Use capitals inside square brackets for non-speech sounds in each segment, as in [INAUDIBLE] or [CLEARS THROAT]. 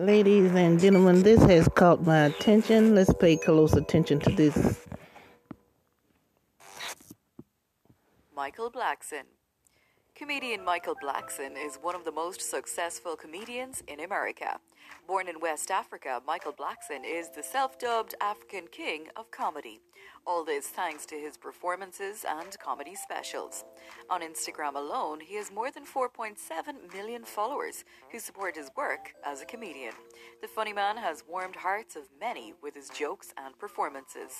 Ladies and gentlemen, this has caught my attention. Let's pay close attention to this. Michael Blackson. Comedian Michael Blackson is one of the most successful comedians in America. Born in West Africa, Michael Blackson is the self dubbed African king of comedy. All this thanks to his performances and comedy specials. On Instagram alone, he has more than 4.7 million followers who support his work as a comedian. The funny man has warmed hearts of many with his jokes and performances.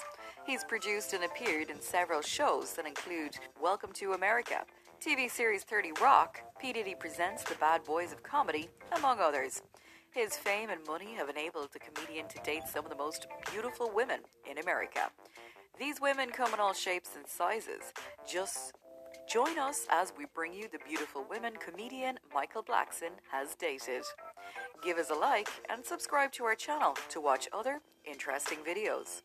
He's produced and appeared in several shows that include Welcome to America, TV series 30 Rock, P. Diddy Presents The Bad Boys of Comedy, among others. His fame and money have enabled the comedian to date some of the most beautiful women in America. These women come in all shapes and sizes. Just join us as we bring you the beautiful women comedian Michael Blackson has dated. Give us a like and subscribe to our channel to watch other interesting videos.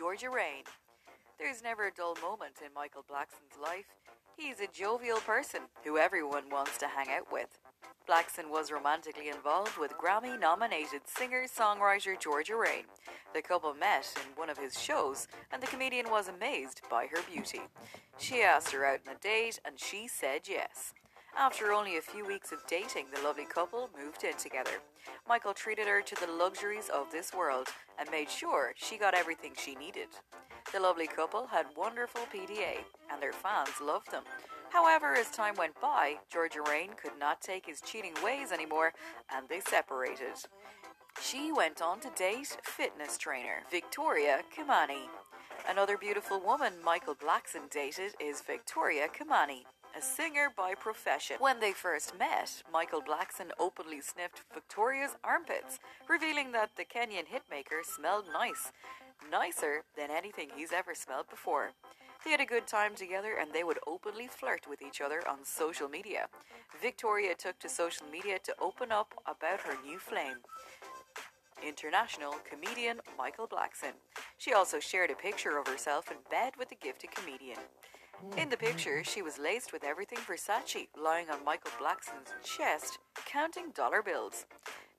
Georgia Rain. There's never a dull moment in Michael Blackson's life. He's a jovial person who everyone wants to hang out with. Blackson was romantically involved with Grammy nominated singer songwriter Georgia Rain. The couple met in one of his shows, and the comedian was amazed by her beauty. She asked her out on a date, and she said yes. After only a few weeks of dating, the lovely couple moved in together. Michael treated her to the luxuries of this world and made sure she got everything she needed. The lovely couple had wonderful PDA, and their fans loved them. However, as time went by, Georgia Rain could not take his cheating ways anymore, and they separated. She went on to date fitness trainer Victoria Kimani. Another beautiful woman Michael Blackson dated is Victoria Kimani a singer by profession. When they first met, Michael Blackson openly sniffed Victoria's armpits, revealing that the Kenyan hitmaker smelled nice, nicer than anything he's ever smelled before. They had a good time together and they would openly flirt with each other on social media. Victoria took to social media to open up about her new flame. International comedian Michael Blackson. She also shared a picture of herself in bed with the gifted comedian. In the picture, she was laced with everything Versace, lying on Michael Blackson's chest, counting dollar bills.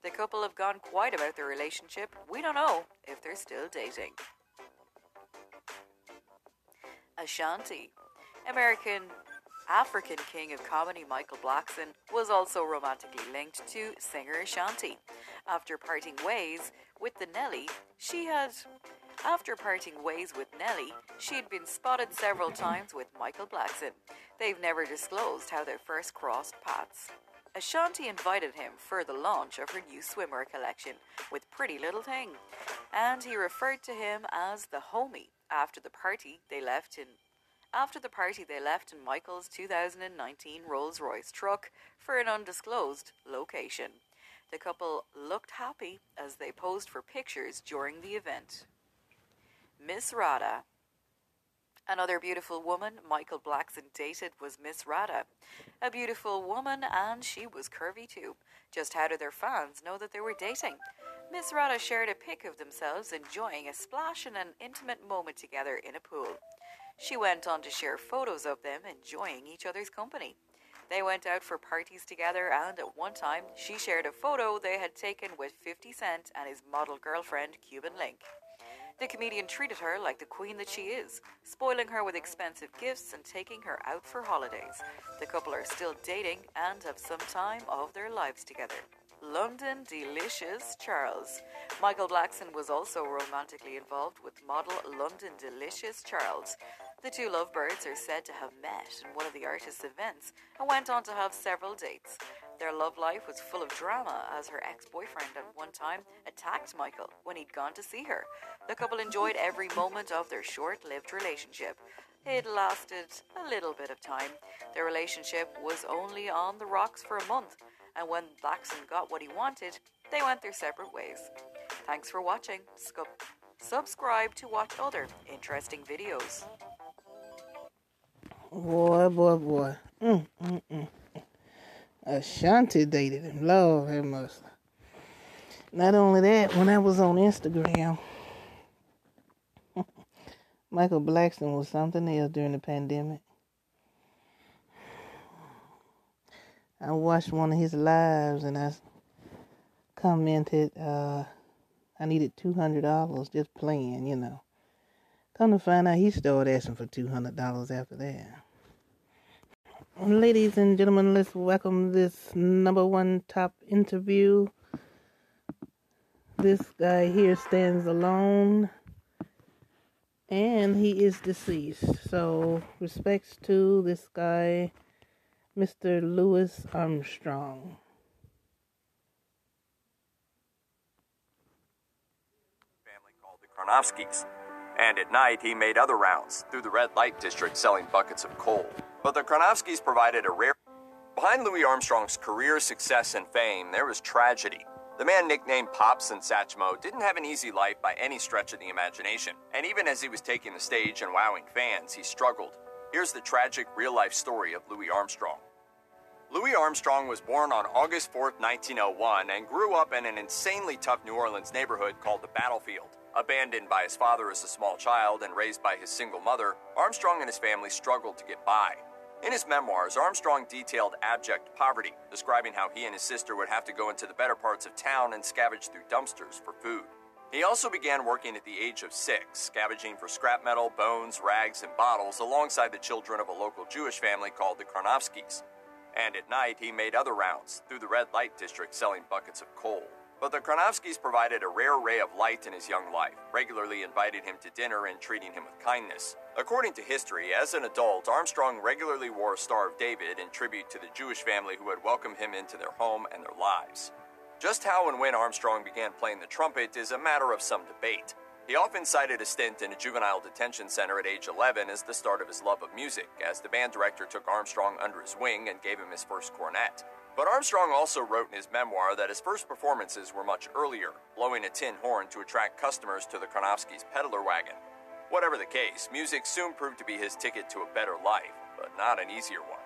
The couple have gone quiet about their relationship. We don't know if they're still dating. Ashanti. American African king of comedy Michael Blackson was also romantically linked to singer Ashanti. After parting ways with the Nelly, she had after parting ways with Nelly, she had been spotted several times with Michael Blackson. They've never disclosed how they first crossed paths. Ashanti invited him for the launch of her new swimwear collection with Pretty Little Thing, and he referred to him as the homie after the party they left in after the party they left in Michael's 2019 Rolls-Royce truck for an undisclosed location. The couple looked happy as they posed for pictures during the event. Miss Rada. Another beautiful woman Michael Blackson dated was Miss Rada. A beautiful woman, and she was curvy too. Just how did their fans know that they were dating? Miss Rada shared a pic of themselves enjoying a splash and an intimate moment together in a pool. She went on to share photos of them enjoying each other's company. They went out for parties together, and at one time, she shared a photo they had taken with 50 Cent and his model girlfriend, Cuban Link. The comedian treated her like the queen that she is, spoiling her with expensive gifts and taking her out for holidays. The couple are still dating and have some time of their lives together. London Delicious Charles. Michael Blackson was also romantically involved with model London Delicious Charles. The two lovebirds are said to have met in one of the artist's events and went on to have several dates. Their love life was full of drama as her ex boyfriend at one time attacked Michael when he'd gone to see her. The couple enjoyed every moment of their short lived relationship. It lasted a little bit of time. Their relationship was only on the rocks for a month, and when Blackson got what he wanted, they went their separate ways. Thanks for watching. Subscribe to watch other interesting videos. Boy, boy, boy. Mm, mm, mm. Ashanti dated him. Lord him mercy. Not only that, when I was on Instagram, [LAUGHS] Michael Blackson was something else during the pandemic. I watched one of his lives and I commented, uh, I needed $200 just playing, you know. Come to find out, he started asking for $200 after that. Ladies and gentlemen, let's welcome this number one top interview. This guy here stands alone and he is deceased. So, respects to this guy, Mr. Louis Armstrong. Family called the. And at night, he made other rounds through the red light district selling buckets of coal. But the Karnofskis provided a rare. Behind Louis Armstrong's career, success, and fame, there was tragedy. The man nicknamed Pops in Satchmo didn't have an easy life by any stretch of the imagination. And even as he was taking the stage and wowing fans, he struggled. Here's the tragic real life story of Louis Armstrong. Louis Armstrong was born on August 4, 1901, and grew up in an insanely tough New Orleans neighborhood called the Battlefield. Abandoned by his father as a small child and raised by his single mother, Armstrong and his family struggled to get by. In his memoirs, Armstrong detailed abject poverty, describing how he and his sister would have to go into the better parts of town and scavenge through dumpsters for food. He also began working at the age of six, scavenging for scrap metal, bones, rags, and bottles alongside the children of a local Jewish family called the Karnofskis. And at night, he made other rounds through the red light district selling buckets of coal. But the Karnofskis provided a rare ray of light in his young life, regularly invited him to dinner and treating him with kindness. According to history, as an adult, Armstrong regularly wore a Star of David in tribute to the Jewish family who had welcomed him into their home and their lives. Just how and when Armstrong began playing the trumpet is a matter of some debate. He often cited a stint in a juvenile detention center at age 11 as the start of his love of music, as the band director took Armstrong under his wing and gave him his first cornet. But Armstrong also wrote in his memoir that his first performances were much earlier, blowing a tin horn to attract customers to the Karnofskis' peddler wagon. Whatever the case, music soon proved to be his ticket to a better life, but not an easier one.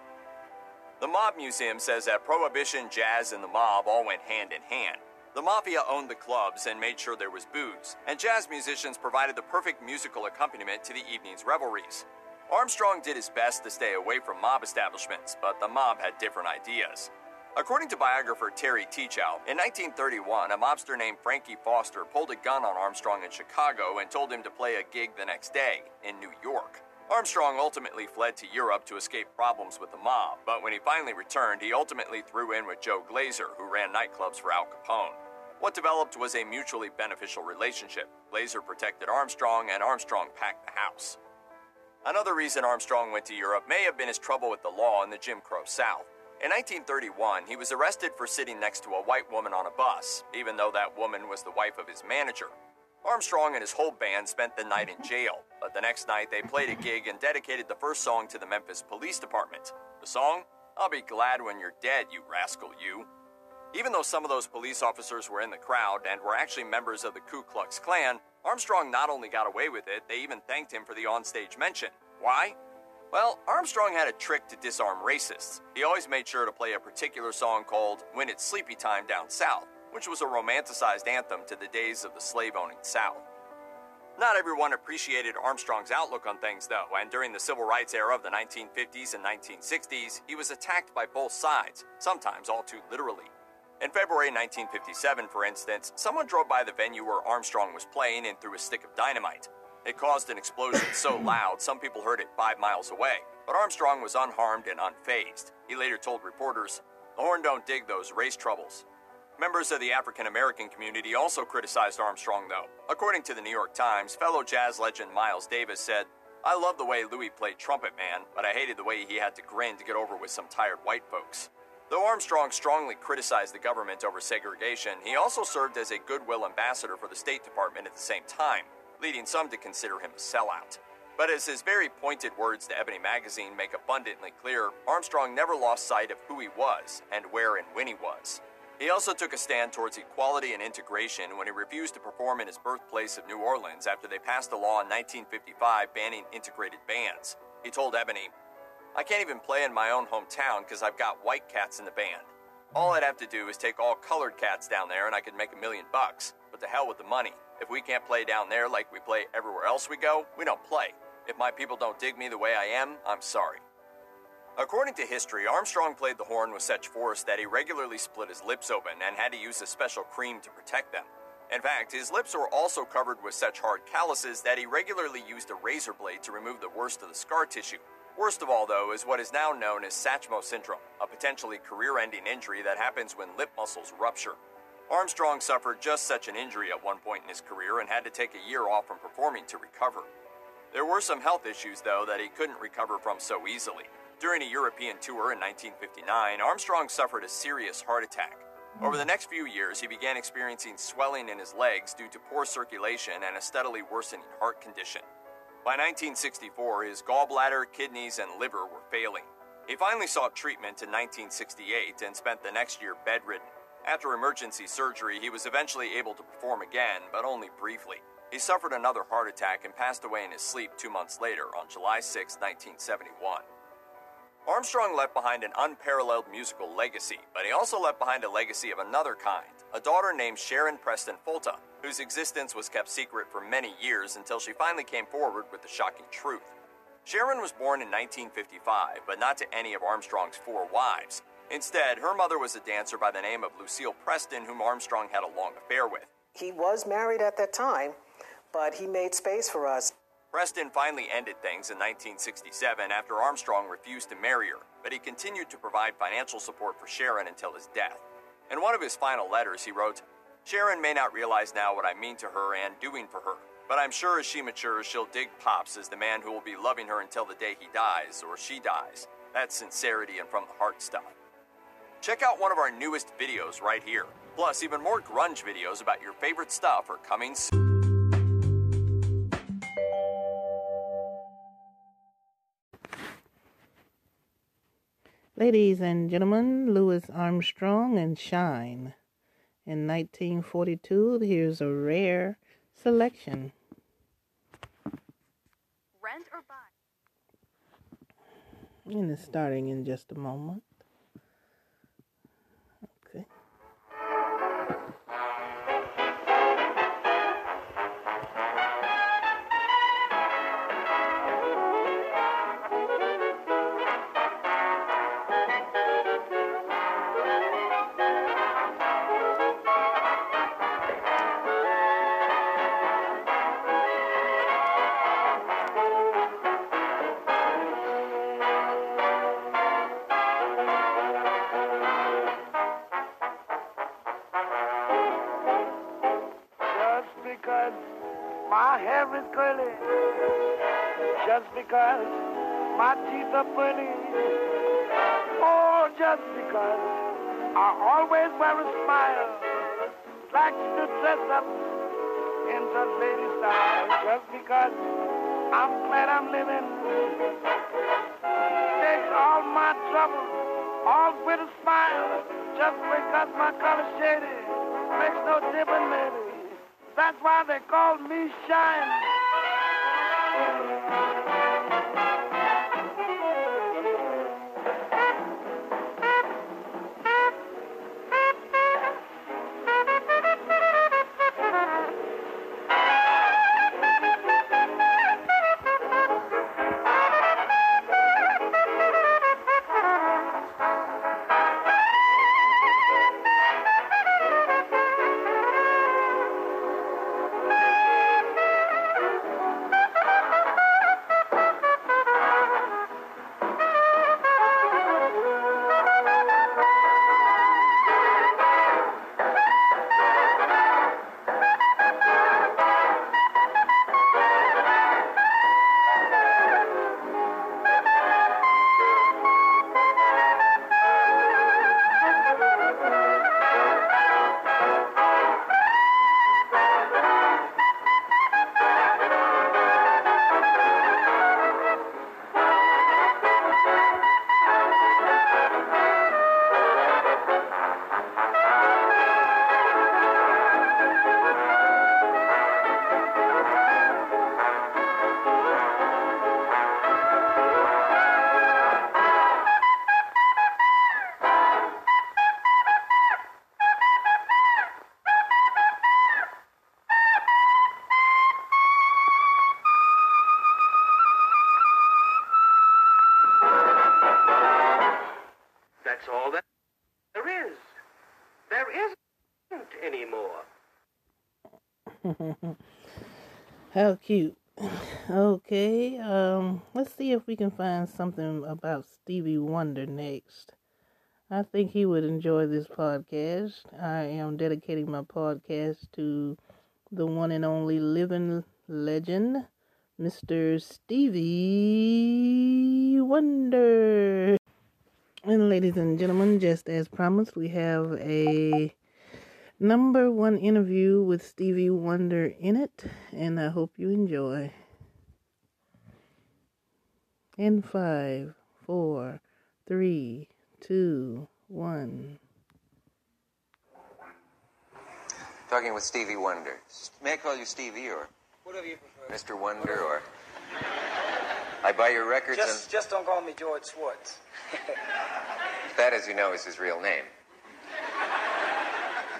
The Mob Museum says that prohibition, jazz, and the mob all went hand in hand. The mafia owned the clubs and made sure there was booze, and jazz musicians provided the perfect musical accompaniment to the evening's revelries. Armstrong did his best to stay away from mob establishments, but the mob had different ideas. According to biographer Terry Teachout, in 1931, a mobster named Frankie Foster pulled a gun on Armstrong in Chicago and told him to play a gig the next day in New York. Armstrong ultimately fled to Europe to escape problems with the mob, but when he finally returned, he ultimately threw in with Joe Glaser, who ran nightclubs for Al Capone. What developed was a mutually beneficial relationship. Glaser protected Armstrong, and Armstrong packed the house. Another reason Armstrong went to Europe may have been his trouble with the law in the Jim Crow South. In 1931, he was arrested for sitting next to a white woman on a bus, even though that woman was the wife of his manager. Armstrong and his whole band spent the night in jail, but the next night they played a gig and dedicated the first song to the Memphis Police Department. The song? I'll be glad when you're dead, you rascal, you. Even though some of those police officers were in the crowd and were actually members of the Ku Klux Klan, Armstrong not only got away with it, they even thanked him for the onstage mention. Why? Well, Armstrong had a trick to disarm racists. He always made sure to play a particular song called When It's Sleepy Time Down South, which was a romanticized anthem to the days of the slave owning South. Not everyone appreciated Armstrong's outlook on things, though, and during the civil rights era of the 1950s and 1960s, he was attacked by both sides, sometimes all too literally. In February 1957, for instance, someone drove by the venue where Armstrong was playing and threw a stick of dynamite. It caused an explosion so loud some people heard it five miles away, but Armstrong was unharmed and unfazed. He later told reporters, The Horn don't dig those race troubles. Members of the African American community also criticized Armstrong, though. According to the New York Times, fellow jazz legend Miles Davis said, I love the way Louis played trumpet, man, but I hated the way he had to grin to get over with some tired white folks. Though Armstrong strongly criticized the government over segregation, he also served as a goodwill ambassador for the State Department at the same time leading some to consider him a sellout. But as his very pointed words to Ebony magazine make abundantly clear, Armstrong never lost sight of who he was and where and when he was. He also took a stand towards equality and integration when he refused to perform in his birthplace of New Orleans after they passed a law in 1955 banning integrated bands. He told Ebony, I can't even play in my own hometown because I've got white cats in the band. All I'd have to do is take all colored cats down there and I could make a million bucks. But the hell with the money. If we can't play down there like we play everywhere else we go, we don't play. If my people don't dig me the way I am, I'm sorry. According to history, Armstrong played the horn with such force that he regularly split his lips open and had to use a special cream to protect them. In fact, his lips were also covered with such hard calluses that he regularly used a razor blade to remove the worst of the scar tissue. Worst of all, though, is what is now known as Satchmo syndrome, a potentially career ending injury that happens when lip muscles rupture. Armstrong suffered just such an injury at one point in his career and had to take a year off from performing to recover. There were some health issues, though, that he couldn't recover from so easily. During a European tour in 1959, Armstrong suffered a serious heart attack. Over the next few years, he began experiencing swelling in his legs due to poor circulation and a steadily worsening heart condition. By 1964, his gallbladder, kidneys, and liver were failing. He finally sought treatment in 1968 and spent the next year bedridden. After emergency surgery, he was eventually able to perform again, but only briefly. He suffered another heart attack and passed away in his sleep two months later on July 6, 1971. Armstrong left behind an unparalleled musical legacy, but he also left behind a legacy of another kind a daughter named Sharon Preston Folta, whose existence was kept secret for many years until she finally came forward with the shocking truth. Sharon was born in 1955, but not to any of Armstrong's four wives. Instead, her mother was a dancer by the name of Lucille Preston, whom Armstrong had a long affair with. He was married at that time, but he made space for us. Preston finally ended things in 1967 after Armstrong refused to marry her, but he continued to provide financial support for Sharon until his death. In one of his final letters, he wrote, Sharon may not realize now what I mean to her and doing for her, but I'm sure as she matures, she'll dig Pops as the man who will be loving her until the day he dies or she dies. That's sincerity and from the heart stuff. Check out one of our newest videos right here. Plus, even more grunge videos about your favorite stuff are coming soon. Ladies and gentlemen, Louis Armstrong and Shine. In 1942, here's a rare selection. Rent or buy? And it's starting in just a moment. Just because my teeth are pretty, oh, just because I always wear a smile, like to dress up in the lady style, just because I'm glad I'm living, takes all my trouble, all with a smile, just because my color shady makes no difference, lady. That's why they call me Shine. That's How cute. Okay, um, let's see if we can find something about Stevie Wonder next. I think he would enjoy this podcast. I am dedicating my podcast to the one and only living legend, Mr. Stevie Wonder. And ladies and gentlemen, just as promised, we have a number one interview with Stevie Wonder in it, and I hope you enjoy. In five, four, three, two, one. Talking with Stevie Wonder. May I call you Stevie or Whatever you prefer. Mr. Wonder or I buy your records Just, just don't call me George Schwartz. [LAUGHS] that, as you know, is his real name.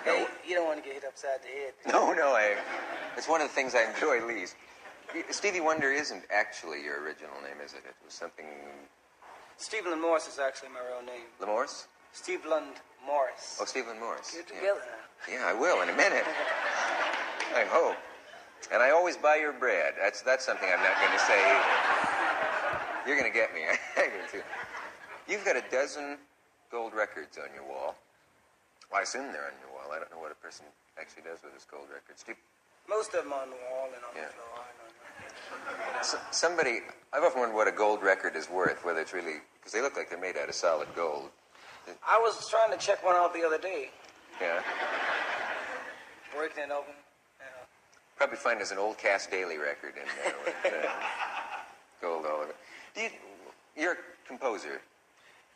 Hey, you don't want to get hit upside the head. No, no, I. It's one of the things I enjoy least. Stevie Wonder isn't actually your original name, is it? It was something. Stephen Morris is actually my real name. Lamorse? Stevland Morris. Oh, Stephen Morris. Get Yeah. together now. Yeah, I will in a minute. I hope. And I always buy your bread. That's that's something I'm not going to say. You're going to get me. [LAUGHS] I do too. You've got a dozen gold records on your wall. Well, I assume they're on your wall. I don't know what a person actually does with his gold records. Do you, Most of them on the wall and on Yeah. the floor. I don't know. somebody, I've often wondered what a gold record is worth. Whether it's really because they look like they're made out of solid gold. I was trying to check one out the other day, Yeah. breaking it open. Yeah. Probably find as an old Cass Daley record in there with uh, [LAUGHS] gold all over. it. Do you, you're a composer.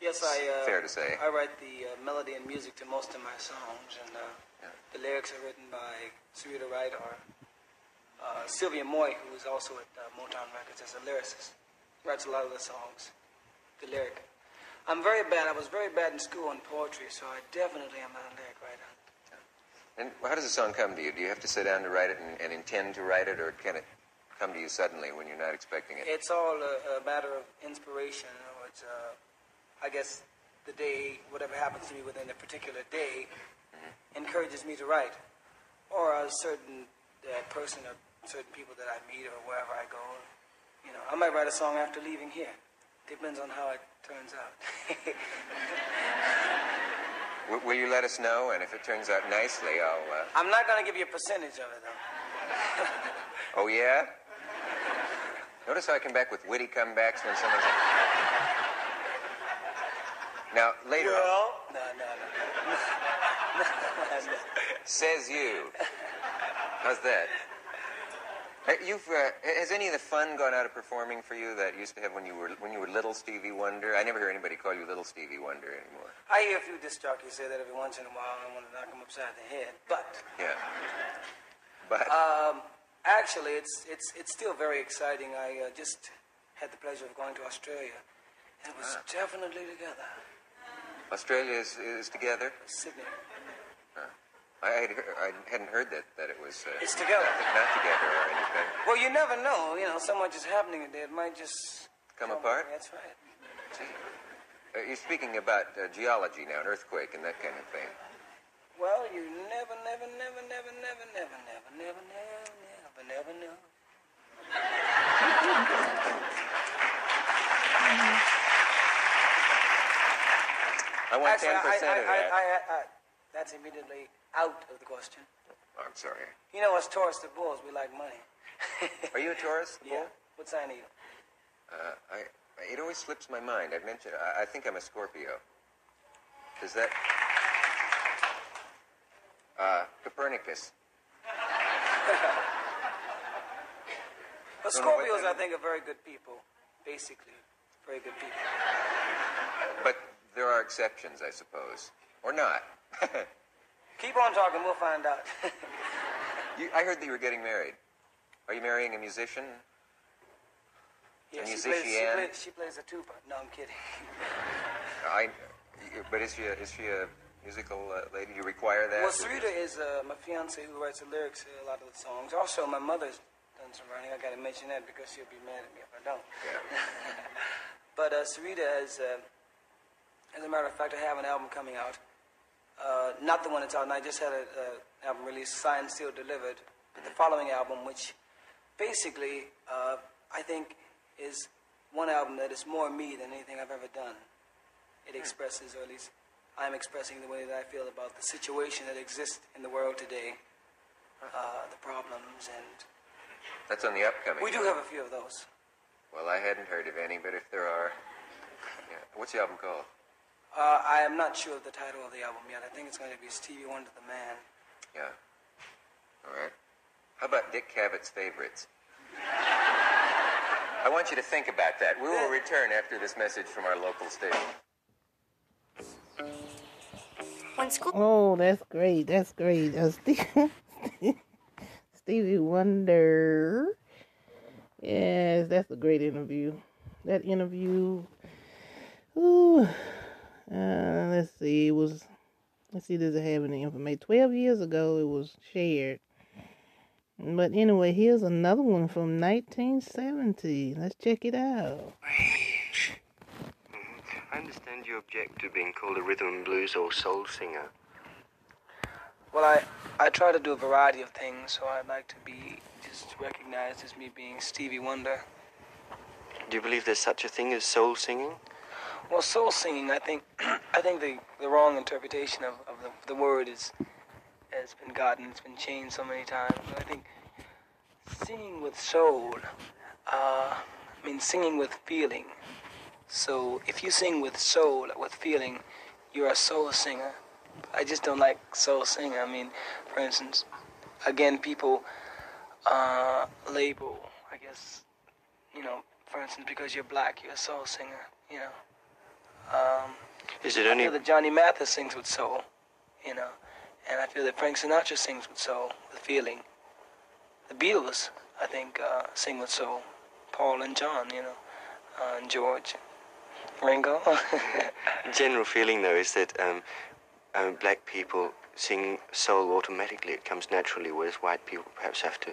Yes, I. Uh, Fair to say. I write the uh, melody and music to most of my songs, and uh, the lyrics are written by Syreeta Wright or uh, Sylvia Moy, who is also at uh, Motown Records as a lyricist. Writes a lot of the songs, the lyric. I'm very bad. I was very bad in school in poetry, so I definitely am not a lyric writer. And how does a song come to you? Do you have to sit down to write it and, and intend to write it, or can it come to you suddenly when you're not expecting it? It's all a, a matter of inspiration. In other words, uh, I guess the day, whatever happens to me within a particular day, encourages me to write. Or a certain uh, person or certain people that I meet or wherever I go. You know, I might write a song after leaving here. Depends on how it turns out. [LAUGHS] W- will you let us know? And if it turns out nicely, I'll. Uh... I'm not going to give you a percentage of it, though. [LAUGHS] Oh yeah. Notice how I come back with witty comebacks when someone's. Now later on, Well, no, no, no. no. [LAUGHS] says you. How's that? You've uh, has any of the fun gone out of performing for you that used to have when you were when you were little Stevie Wonder? I never hear anybody call you little Stevie Wonder anymore. I hear a few disc jockeys say that every once in a while, and I want to knock them upside the head. But Yeah. But Um, actually, it's it's it's still very exciting. I uh, just had the pleasure of going to Australia. It was Ah. definitely together. Australia is, is together. Sydney. I, I'd, I hadn't heard that, that it was. Uh, It's together. Not, not together or anything. Well, you never know. You know, so much is happening today. It might just Come apart? That's right. Uh, you're speaking about uh, geology now, an earthquake and that kind of thing. Well, you never, never, never, never, never, never, never, never, never, never, never know. I want Actually, ten I, percent I, of I, that. I, I, that's immediately out of the question. I'm sorry. You know, us Taurus the Bulls, we like money. Are you a Taurus? [LAUGHS] Yeah. What sign are you? Uh, I, it always slips my mind. I've mentioned. I, I think I'm a Scorpio. Does that? Uh, Copernicus. But No, no, wait, Scorpios, I think, are very good people. Basically, very good people. But there are exceptions, I suppose, or not. [LAUGHS] Keep on talking, we'll find out. [LAUGHS] you, I heard that you were getting married. Are you marrying a musician? yeah, A she, plays, she, musician? plays, she plays a tuba. No, I'm kidding. [LAUGHS] I. But is she a, is she a musical uh, lady? Do you require that? Well, Syreeta is uh, my fiance who writes the lyrics to a lot of the songs. Also, my mother's done some writing. I got to mention that because she'll be mad at me if I don't. Yeah. But uh, Syreeta has uh, As a matter of fact, I have an album coming out. Uh, not the one that's out, and I just had an album released, signed, sealed, delivered. But the following album, which basically uh, I think is one album that is more me than anything I've ever done. It expresses, or at least I'm expressing the way that I feel about the situation that exists in the world today, uh, the problems, and That's on the upcoming. we do have a few of those. Well, I hadn't heard of any, but if there are. Yeah. What's the album called? Uh, I am not sure of the title of the album yet. I think it's going to be Stevie Wonder the Man. Yeah. All right. How about Dick Cavett's favorites? I want you to think about that. We will return after this message from our local station. When school Oh, that's great. That's great. Uh, Steve, [LAUGHS] Stevie Wonder. Yes, that's a great interview. That interview. Ooh. Uh, let's see. It was. Let's see. Does it have any information? Twelve years ago, it was shared. But anyway, here's another one from 1970. Let's check it out. I understand you object to being called a rhythm and blues or soul singer. Well, I, I try to do a variety of things, so I'd like to be just recognized as me being Stevie Wonder. Do you believe there's such a thing as soul singing? Well, soul singing, I think, [CLEARS THROAT] I think the, the wrong interpretation of, of the, the word is has been gotten. It's been changed so many times. But I think singing with soul, uh, I mean, singing with feeling. So if you sing with soul, with feeling, you're a soul singer. I just don't like soul singer. I mean, for instance, again, people uh, label, I guess, you know, for instance, because you're black, you're a soul singer. You know. Um, Is it I only feel that Johnny Mathis sings with soul, you know, and I feel that Frank Sinatra sings with soul, with feeling. The Beatles, I think, uh, sing with soul. Paul and John, you know, uh, and George, Ringo. [LAUGHS] general feeling though is that um, um, black people sing soul automatically? It comes naturally, whereas white people perhaps have to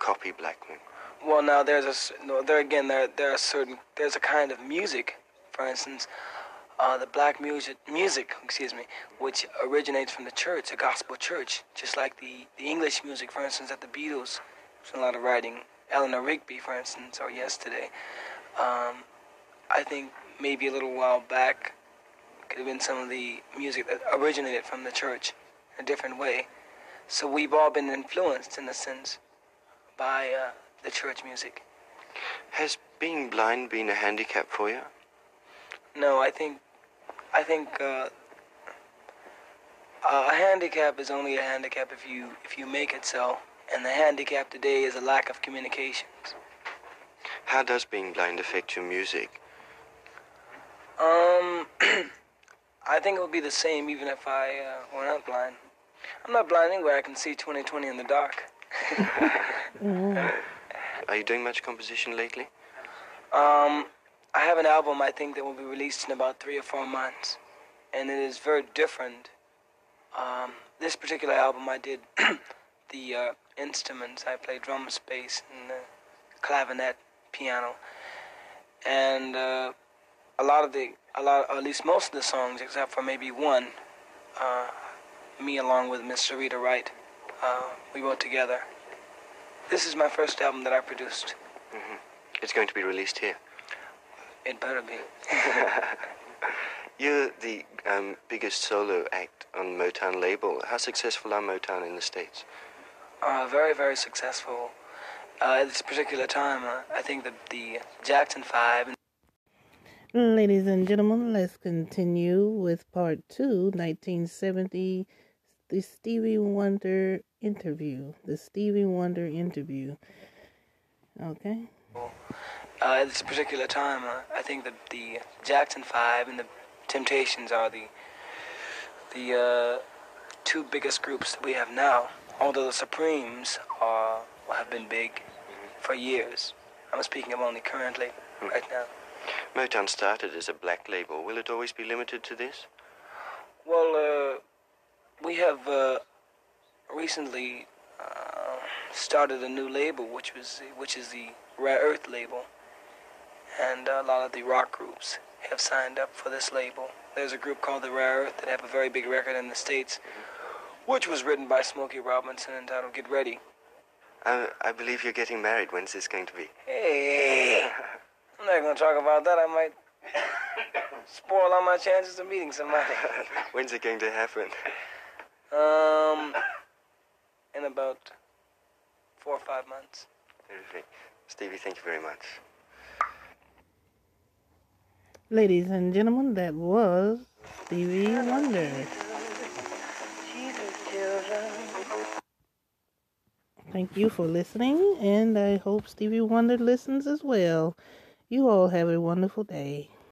copy black men. well, now there's a no, there again there there are certain there's a kind of music, for instance, uh, the black music music excuse me, which originates from the church, the gospel church, just like the the English music, for instance, that the Beatles, there's a lot of writing. Eleanor Rigby, for instance, or yesterday. Um, I think maybe a little while back could have been some of the music that originated from the church in a different way. So we've all been influenced in a sense by uh, the church music. Has being blind been a handicap for you? No, I think, I think uh, a handicap is only a handicap if you if you make it so. And the handicap today is a lack of communications. How does being blind affect your music? Um, [CLEARS THROAT] I think it would be the same even if I uh, were not blind. I'm not blind anyway. I can see 20/20 in the dark. [LAUGHS] [LAUGHS] Are you doing much composition lately? Um, I have an album I think that will be released in about three or four months, and it is very different. Um, this particular album I did [CLEARS THROAT] the uh, instruments. I play drums, bass, and uh, clavinet, piano, and uh, a lot of the, a lot, at least most of the songs, except for maybe one, uh, me along with Miss Syreeta Wright, uh, we wrote together. This is my first album that I produced. It's going to be released here. It better be. [LAUGHS] You're the um, biggest solo act on Motown label. How successful are Motown in the States? uh, very, very successful. Uh, at this particular time, uh, I think that the Jackson Five and Ladies and gentlemen, let's continue with part two, 1970, the Stevie Wonder interview. The Stevie Wonder interview. Okay. Uh, at this particular time, uh, I think that the Jackson Five and the Temptations are the the uh, two biggest groups that we have now. Although the Supremes are have been big for years. I'm speaking of only currently, right now. Motown started as a black label. Will it always be limited to this? Well, uh, we have uh, recently uh, started a new label, which was which is the Rare Earth label, and a lot of the rock groups, have signed up for this label. There's a group called The Rare Earth that have a very big record in the States, which was written by Smokey Robinson entitled Get Ready. I, I believe you're getting married. When's this going to be? Hey, I'm not going to talk about that. I might [LAUGHS] spoil all my chances of meeting somebody. [LAUGHS] When's it going to happen? Um, in about four or five months. Terrific. Stevie, thank you very much. Ladies and gentlemen, that was Stevie Wonder. Thank you for listening, and I hope Stevie Wonder listens as well. You all have a wonderful day.